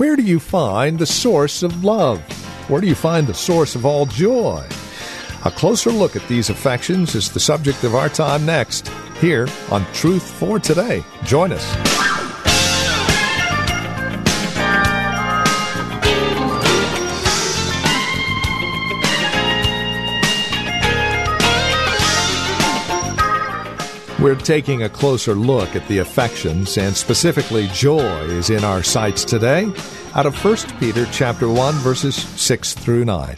Where do you find the source of love? Where do you find the source of all joy? A closer look at these affections is the subject of our time next, here on Truth for Today. Join us. We're taking a closer look at the affections, and specifically joy is in our sights today out of 1 Peter chapter 1 verses 6 through 9.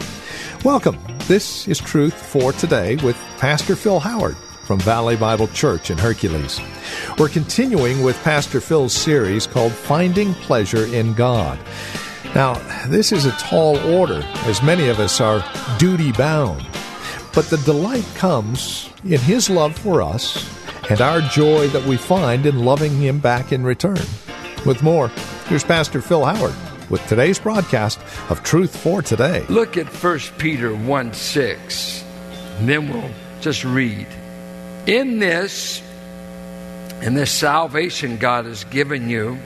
Welcome. This is Truth for Today with Pastor Phil Howard from Valley Bible Church in Hercules. We're continuing with Pastor Phil's series called Finding Pleasure in God. Now, this is a tall order, as many of us are duty bound. But the delight comes in His love for us and our joy that we find in loving Him back in return. With more, here's Pastor Phil Howard with today's broadcast of Truth for Today. Look at 1 Peter 1 6, and then we'll just read. In this, in this salvation God has given you,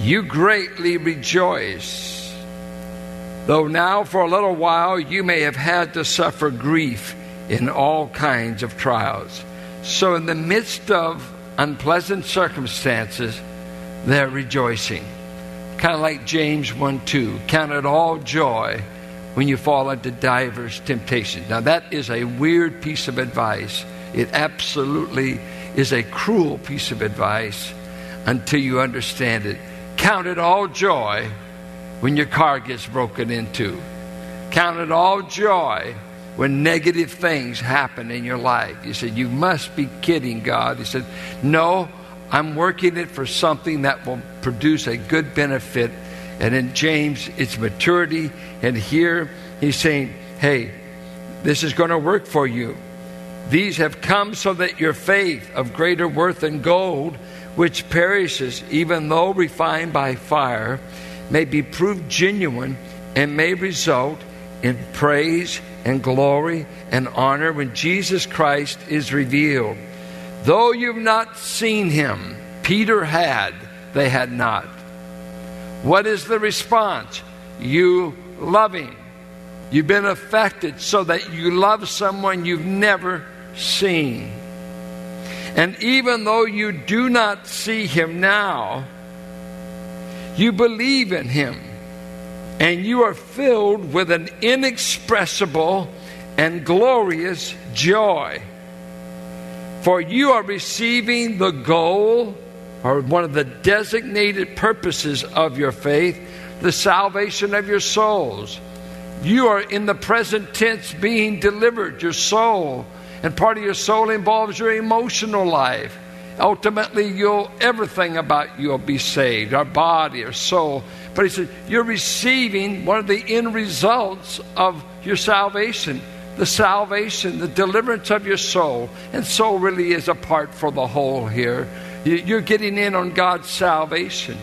you greatly rejoice. Though now for a little while you may have had to suffer grief in all kinds of trials. So, in the midst of unpleasant circumstances, they're rejoicing. Kind of like James 1 2. Count it all joy when you fall into divers temptations. Now, that is a weird piece of advice. It absolutely is a cruel piece of advice until you understand it. Count it all joy when your car gets broken into. Count it all joy when negative things happen in your life. You said, You must be kidding, God. He said, No, I'm working it for something that will produce a good benefit. And in James, it's maturity. And here he's saying, Hey, this is going to work for you. These have come so that your faith of greater worth than gold, which perishes even though refined by fire, may be proved genuine and may result in praise and glory and honor when Jesus Christ is revealed. Though you've not seen him, Peter had, they had not. What is the response? You love him. You've been affected so that you love someone you've never seen. And even though you do not see him now, you believe in him and you are filled with an inexpressible and glorious joy. For you are receiving the goal or one of the designated purposes of your faith, the salvation of your souls. You are in the present tense being delivered, your soul. And part of your soul involves your emotional life. Ultimately, you'll everything about you will be saved, our body, our soul. But he said, You're receiving one of the end results of your salvation the salvation, the deliverance of your soul. And soul really is a part for the whole here. You're getting in on God's salvation.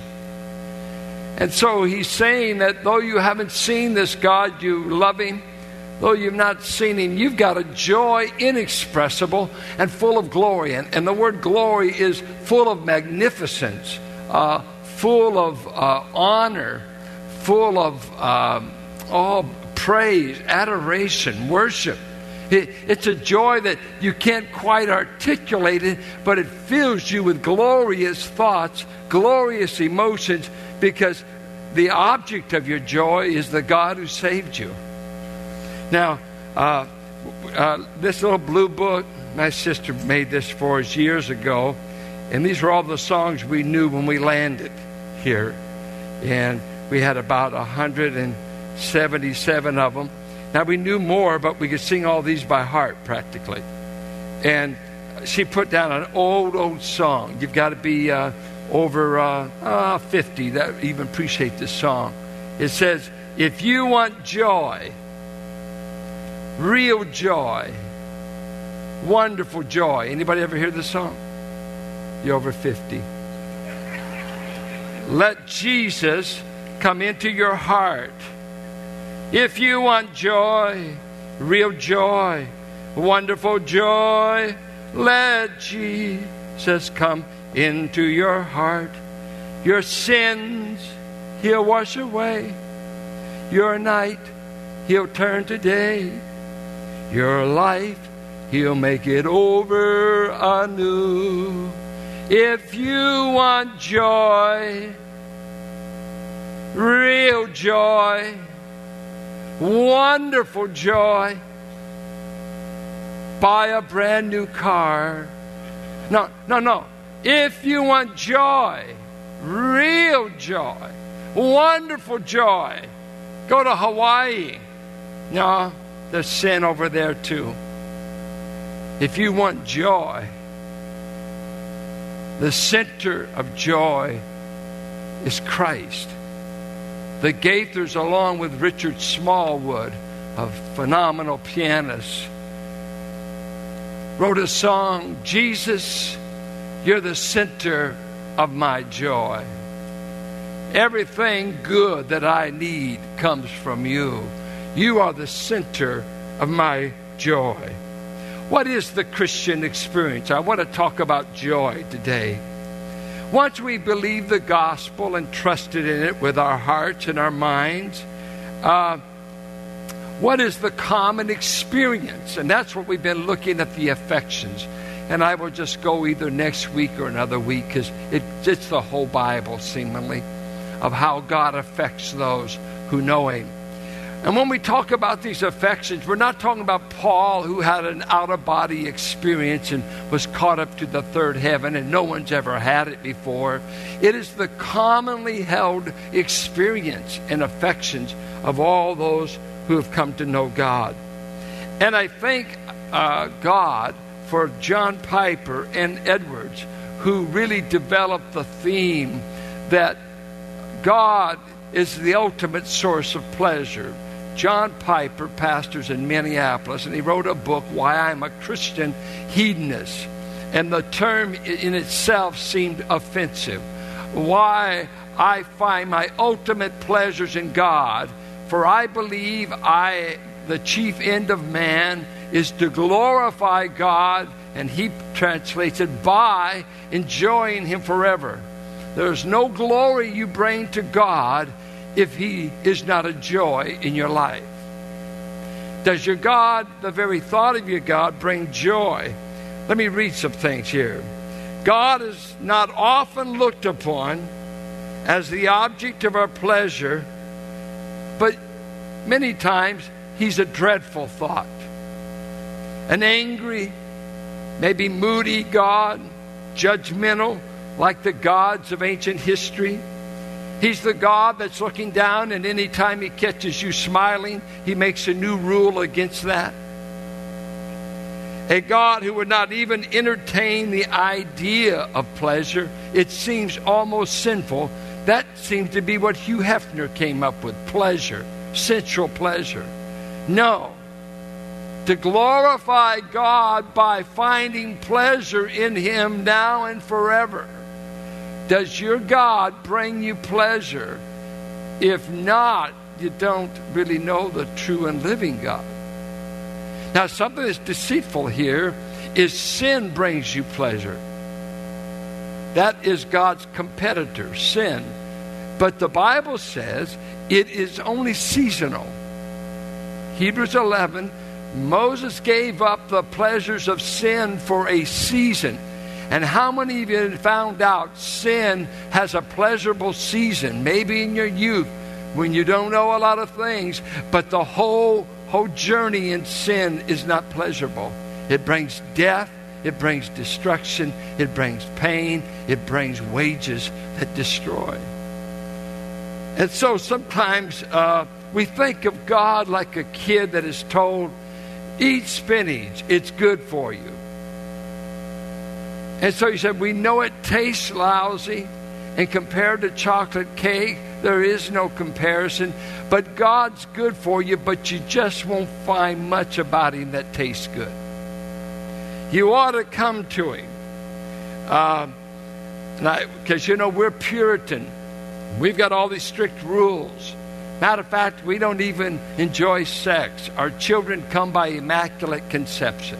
And so he's saying that though you haven't seen this God, you love him. Though you've not seen him, you've got a joy inexpressible and full of glory. And, and the word glory is full of magnificence. Uh, full of uh, honor, full of um, all praise, adoration, worship. It, it's a joy that you can't quite articulate it, but it fills you with glorious thoughts, glorious emotions, because the object of your joy is the God who saved you. Now, uh, uh, this little blue book, my sister made this for us years ago, and these were all the songs we knew when we landed here. And we had about 177 of them. Now, we knew more, but we could sing all these by heart practically. And she put down an old, old song. You've got to be uh, over uh, uh, 50 that even appreciate this song. It says, If you want joy, real joy, wonderful joy. Anybody ever hear this song? You're over 50. Let Jesus come into your heart. If you want joy, real joy, wonderful joy, let Jesus come into your heart. Your sins, He'll wash away. Your night, He'll turn to day. Your life, He'll make it over anew. If you want joy, real joy, wonderful joy, buy a brand new car. No, no, no. If you want joy, real joy, wonderful joy, go to Hawaii. No, there's sin over there too. If you want joy, the center of joy is Christ. The Gaithers, along with Richard Smallwood, a phenomenal pianist, wrote a song, Jesus, you're the center of my joy. Everything good that I need comes from you. You are the center of my joy. What is the Christian experience? I want to talk about joy today. Once we believe the gospel and trusted in it with our hearts and our minds, uh, what is the common experience? And that's what we've been looking at the affections. And I will just go either next week or another week because it, it's the whole Bible, seemingly, of how God affects those who know Him. And when we talk about these affections, we're not talking about Paul who had an out of body experience and was caught up to the third heaven and no one's ever had it before. It is the commonly held experience and affections of all those who have come to know God. And I thank uh, God for John Piper and Edwards, who really developed the theme that God is the ultimate source of pleasure. John Piper pastors in Minneapolis, and he wrote a book, Why I'm a Christian Hedonist. And the term in itself seemed offensive. Why I find my ultimate pleasures in God, for I believe I, the chief end of man, is to glorify God, and he translates it by enjoying Him forever. There's no glory you bring to God if He is not a joy in your life? Does your God, the very thought of your God, bring joy? Let me read some things here. God is not often looked upon as the object of our pleasure, but many times He's a dreadful thought. An angry, maybe moody God, judgmental, like the gods of ancient history He's the God that's looking down, and anytime He catches you smiling, He makes a new rule against that. A God who would not even entertain the idea of pleasure, it seems almost sinful. That seems to be what Hugh Hefner came up with pleasure, sensual pleasure. No. To glorify God by finding pleasure in Him now and forever. Does your God bring you pleasure? If not, you don't really know the true and living God. Now, something that's deceitful here is sin brings you pleasure. That is God's competitor, sin. But the Bible says it is only seasonal. Hebrews 11 Moses gave up the pleasures of sin for a season. And how many of you have found out sin has a pleasurable season, maybe in your youth when you don't know a lot of things, but the whole whole journey in sin is not pleasurable. It brings death, it brings destruction, it brings pain, it brings wages that destroy. And so sometimes uh, we think of God like a kid that is told, eat spinach, it's good for you. And so he said, We know it tastes lousy, and compared to chocolate cake, there is no comparison. But God's good for you, but you just won't find much about Him that tastes good. You ought to come to Him. Because, uh, you know, we're Puritan. We've got all these strict rules. Matter of fact, we don't even enjoy sex. Our children come by immaculate conception.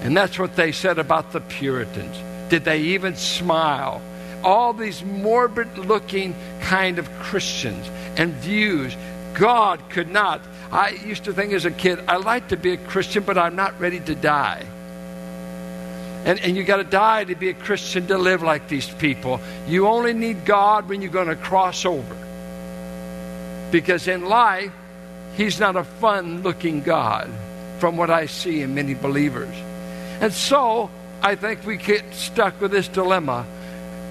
And that's what they said about the Puritans. Did they even smile? All these morbid looking kind of Christians and views. God could not. I used to think as a kid, I like to be a Christian, but I'm not ready to die. And, and you got to die to be a Christian to live like these people. You only need God when you're going to cross over. Because in life, He's not a fun looking God, from what I see in many believers. And so, I think we get stuck with this dilemma.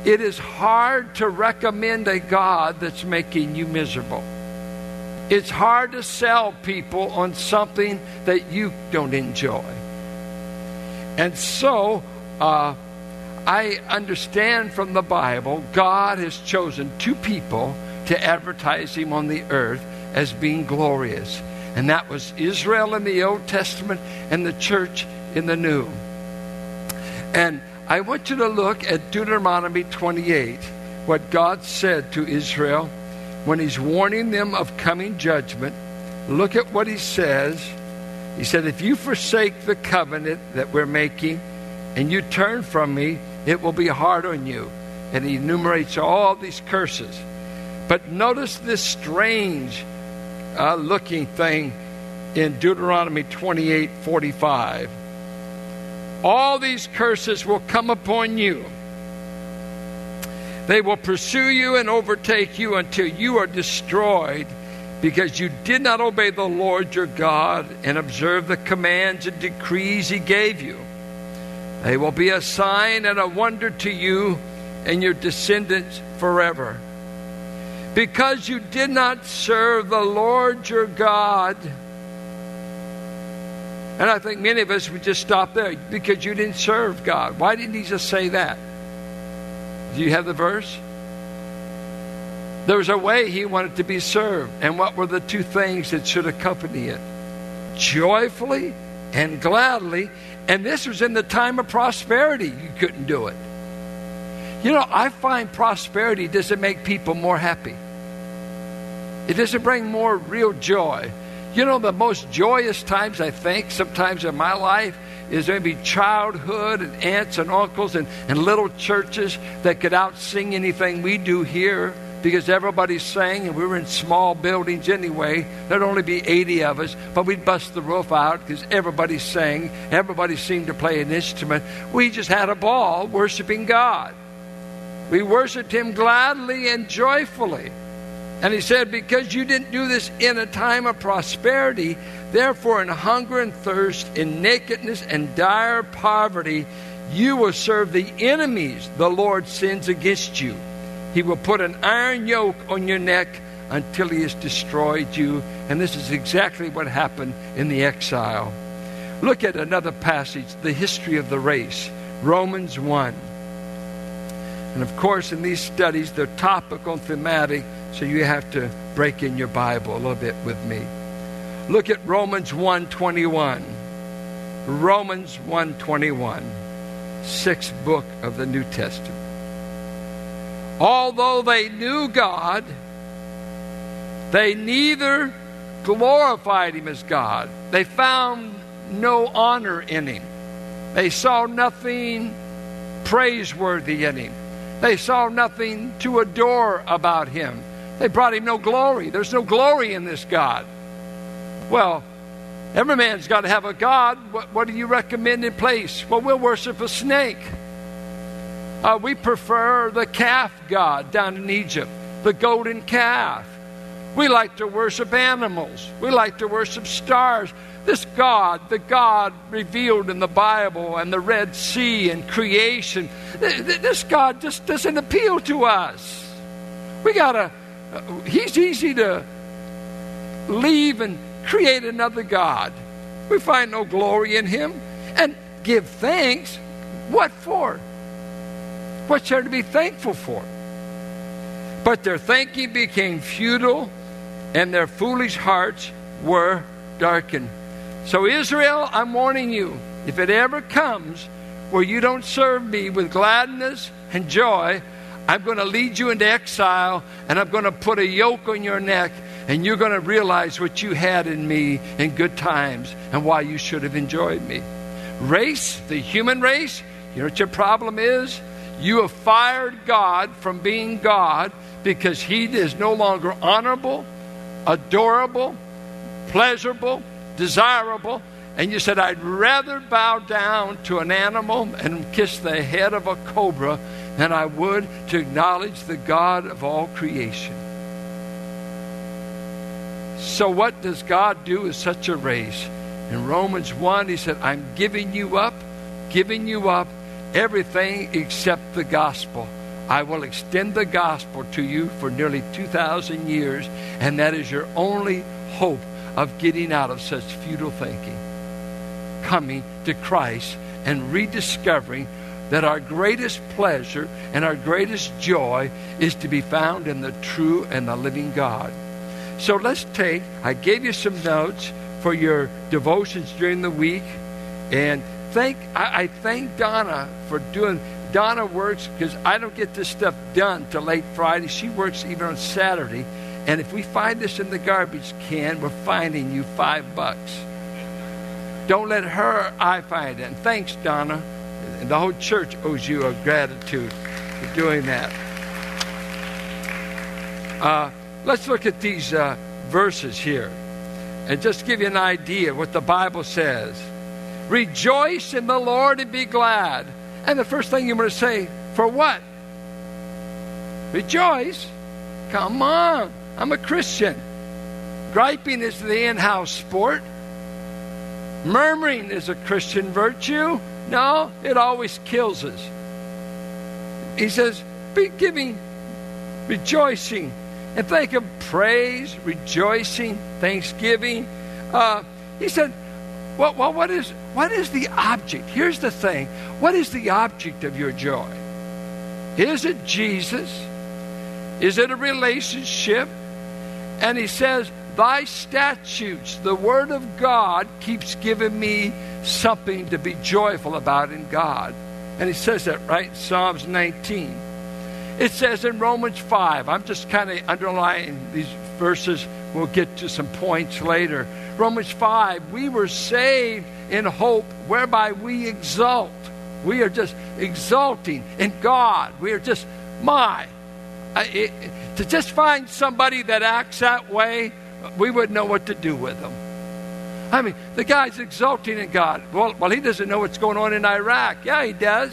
It is hard to recommend a God that's making you miserable. It's hard to sell people on something that you don't enjoy. And so, uh, I understand from the Bible, God has chosen two people to advertise Him on the earth as being glorious. And that was Israel in the Old Testament and the church in the New. And I want you to look at Deuteronomy 28, what God said to Israel when He's warning them of coming judgment. Look at what He says. He said, If you forsake the covenant that we're making and you turn from me, it will be hard on you. And he enumerates all these curses. But notice this strange uh, looking thing in Deuteronomy 28 45. All these curses will come upon you. They will pursue you and overtake you until you are destroyed because you did not obey the Lord your God and observe the commands and decrees he gave you. They will be a sign and a wonder to you and your descendants forever. Because you did not serve the Lord your God. And I think many of us would just stop there because you didn't serve God. Why didn't he just say that? Do you have the verse? There was a way he wanted to be served. And what were the two things that should accompany it? Joyfully and gladly. And this was in the time of prosperity. You couldn't do it. You know, I find prosperity doesn't make people more happy. It doesn't bring more real joy. You know, the most joyous times, I think, sometimes in my life, is maybe childhood and aunts and uncles and, and little churches that could out sing anything we do here because everybody sang and we were in small buildings anyway. There'd only be 80 of us, but we'd bust the roof out because everybody sang. Everybody seemed to play an instrument. We just had a ball worshiping God. We worshiped Him gladly and joyfully. And He said, Because you didn't do this in a time of prosperity, therefore in hunger and thirst, in nakedness and dire poverty, you will serve the enemies the Lord sends against you. He will put an iron yoke on your neck until he has destroyed you. And this is exactly what happened in the exile. Look at another passage, the history of the race, Romans 1. And of course, in these studies, they're topical and thematic, so you have to break in your Bible a little bit with me. Look at Romans 1:21. Romans 1:21, sixth book of the New Testament. Although they knew God, they neither glorified him as God. They found no honor in him. They saw nothing praiseworthy in him. They saw nothing to adore about him. They brought him no glory. There's no glory in this God. Well, every man's got to have a God. What, what do you recommend in place? Well, we'll worship a snake. Uh, we prefer the calf god down in Egypt, the golden calf. We like to worship animals. We like to worship stars. This God, the God revealed in the Bible and the Red Sea and creation, this God just doesn't appeal to us. We got to, Uh, he's easy to leave and create another God. We find no glory in him. And give thanks. What for? What's there to be thankful for? But their thinking became futile, and their foolish hearts were darkened. So, Israel, I'm warning you if it ever comes where you don't serve me with gladness and joy, I'm going to lead you into exile and I'm going to put a yoke on your neck and you're going to realize what you had in me in good times and why you should have enjoyed me. Race, the human race, you know what your problem is? You have fired God from being God because He is no longer honorable, adorable, pleasurable, desirable. And you said, I'd rather bow down to an animal and kiss the head of a cobra than I would to acknowledge the God of all creation. So, what does God do with such a race? In Romans 1, he said, I'm giving you up, giving you up everything except the gospel. I will extend the gospel to you for nearly 2,000 years, and that is your only hope of getting out of such futile thinking. Coming to Christ and rediscovering that our greatest pleasure and our greatest joy is to be found in the true and the living God. So let's take, I gave you some notes for your devotions during the week, and thank I, I thank Donna for doing Donna works because I don't get this stuff done till late Friday. She works even on Saturday. And if we find this in the garbage can, we're finding you five bucks. Don't let her I find it. And thanks, Donna. And the whole church owes you a gratitude for doing that. Uh, let's look at these uh, verses here and just give you an idea of what the Bible says. Rejoice in the Lord and be glad. And the first thing you're going to say, for what? Rejoice. Come on. I'm a Christian. Griping is the in house sport. Murmuring is a Christian virtue. No, it always kills us. He says, be giving, rejoicing. And think of praise, rejoicing, thanksgiving. Uh, he said, well, well, what is what is the object? Here's the thing. What is the object of your joy? Is it Jesus? Is it a relationship? And he says, Thy statutes, the Word of God, keeps giving me something to be joyful about in God. And he says that, right? in Psalms 19. It says in Romans 5, I'm just kind of underlining these verses. We'll get to some points later. Romans 5, we were saved in hope whereby we exult. We are just exulting in God. We are just, my, it, to just find somebody that acts that way, we wouldn't know what to do with them. I mean, the guy's exulting in God. Well, well, he doesn't know what's going on in Iraq. Yeah, he does.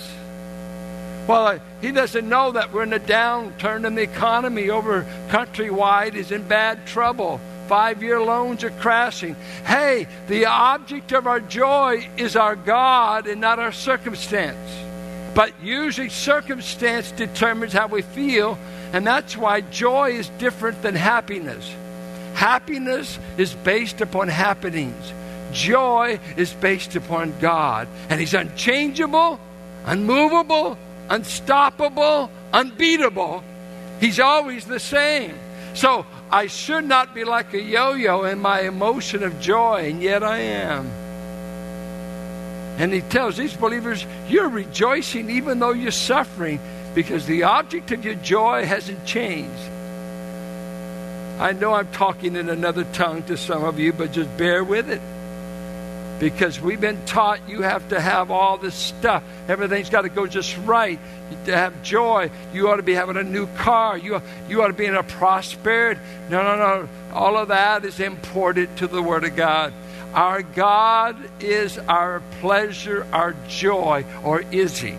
Well, uh, he doesn't know that we're in a downturn in the economy over countrywide is in bad trouble. Five year loans are crashing. Hey, the object of our joy is our God and not our circumstance. But usually, circumstance determines how we feel, and that's why joy is different than happiness. Happiness is based upon happenings, joy is based upon God. And He's unchangeable, unmovable, unstoppable, unbeatable. He's always the same. So I should not be like a yo yo in my emotion of joy, and yet I am. And he tells these believers, You're rejoicing even though you're suffering because the object of your joy hasn't changed. I know I'm talking in another tongue to some of you, but just bear with it. Because we've been taught you have to have all this stuff. Everything's got to go just right. To have joy, you ought to be having a new car. You, you ought to be in a prosperity. No, no, no. All of that is imported to the Word of God. Our God is our pleasure, our joy, or is He?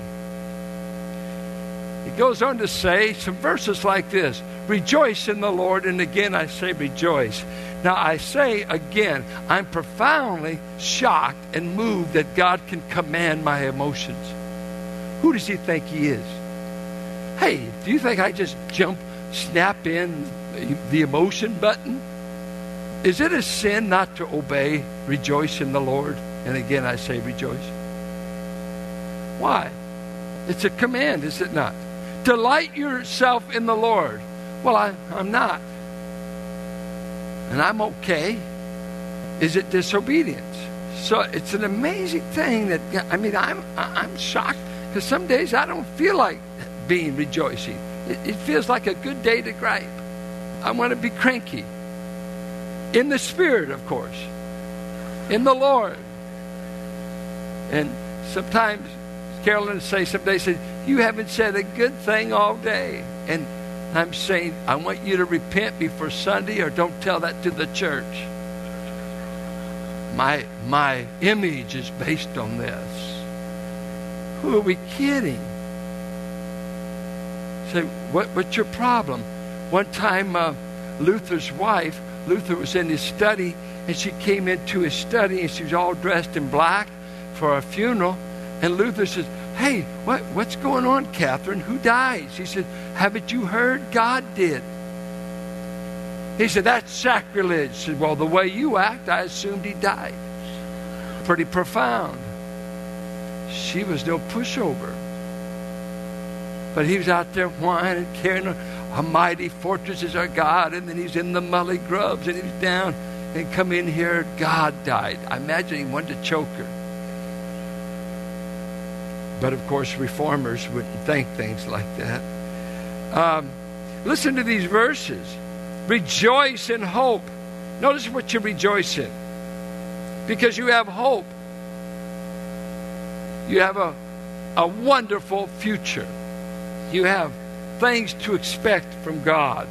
He goes on to say some verses like this Rejoice in the Lord. And again, I say rejoice. Now, I say again, I'm profoundly shocked and moved that God can command my emotions. Who does He think He is? Hey, do you think I just jump, snap in the emotion button? Is it a sin not to obey, rejoice in the Lord? And again, I say rejoice. Why? It's a command, is it not? Delight yourself in the Lord. Well, I, I'm not. And I'm okay. Is it disobedience? So it's an amazing thing that, I mean, I'm, I'm shocked because some days I don't feel like being rejoicing. It, it feels like a good day to gripe. I want to be cranky. In the Spirit, of course. In the Lord. And sometimes Carolyn say, some days, say, you haven't said a good thing all day. And I'm saying, I want you to repent before Sunday or don't tell that to the church. My, my image is based on this. Who are we kidding? Say, what, what's your problem? One time, uh, Luther's wife, Luther was in his study, and she came into his study, and she was all dressed in black for a funeral. And Luther says, Hey, what, what's going on, Catherine? Who died? She said, Haven't you heard? God did. He said, That's sacrilege. Said, Well, the way you act, I assumed he died. Pretty profound. She was no pushover. But he was out there whining, carrying a, a mighty fortress is our God, and then he's in the mully grubs, and he's down and come in here. God died. I imagine he wanted to choke her. But of course, reformers wouldn't think things like that. Um, listen to these verses. Rejoice in hope. Notice what you rejoice in. Because you have hope. You have a, a wonderful future. You have things to expect from God.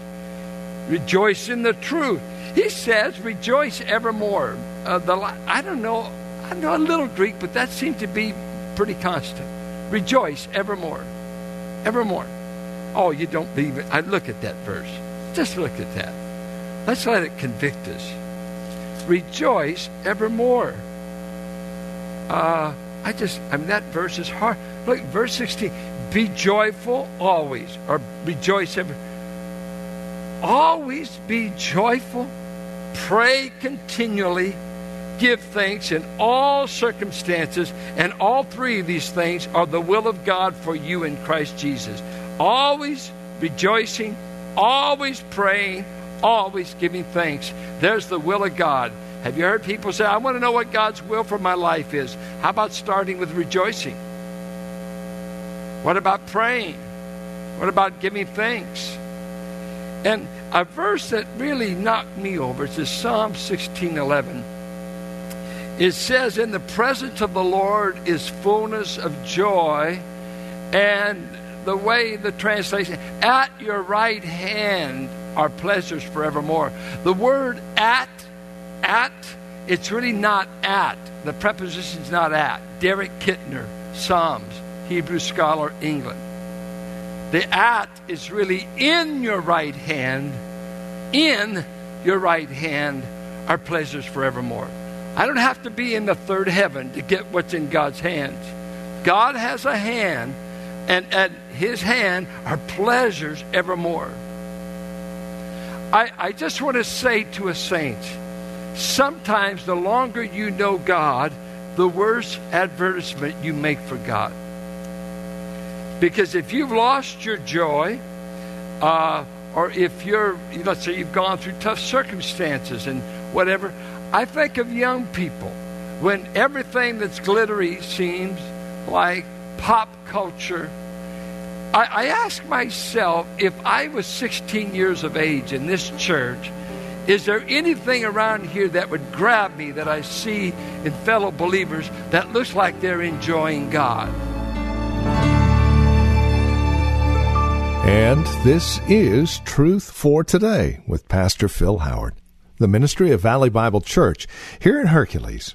Rejoice in the truth. He says, rejoice evermore. Uh, the, I don't know, I know a little Greek, but that seems to be pretty constant. Rejoice evermore. Evermore. Oh, you don't believe it? I look at that verse. Just look at that. Let's let it convict us. Rejoice evermore. Uh, I just, I mean, that verse is hard. Look, verse 16. Be joyful always, or rejoice every. Always be joyful. Pray continually give thanks in all circumstances, and all three of these things are the will of God for you in Christ Jesus. Always rejoicing, always praying, always giving thanks. There's the will of God. Have you heard people say, I want to know what God's will for my life is? How about starting with rejoicing? What about praying? What about giving thanks? And a verse that really knocked me over is Psalm 16 11 it says, In the presence of the Lord is fullness of joy, and the way the translation, at your right hand are pleasures forevermore. The word at, at, it's really not at. The preposition's not at. Derek Kidner, Psalms, Hebrew scholar, England. The at is really in your right hand, in your right hand are pleasures forevermore. I don't have to be in the third heaven to get what's in God's hands. God has a hand, and at his hand are pleasures evermore. I, I just want to say to a saint sometimes the longer you know God, the worse advertisement you make for God. Because if you've lost your joy, uh, or if you're, let's say you've gone through tough circumstances and whatever, I think of young people when everything that's glittery seems like pop culture. I, I ask myself if I was 16 years of age in this church, is there anything around here that would grab me that I see in fellow believers that looks like they're enjoying God? And this is Truth for Today with Pastor Phil Howard the ministry of Valley Bible Church here in Hercules.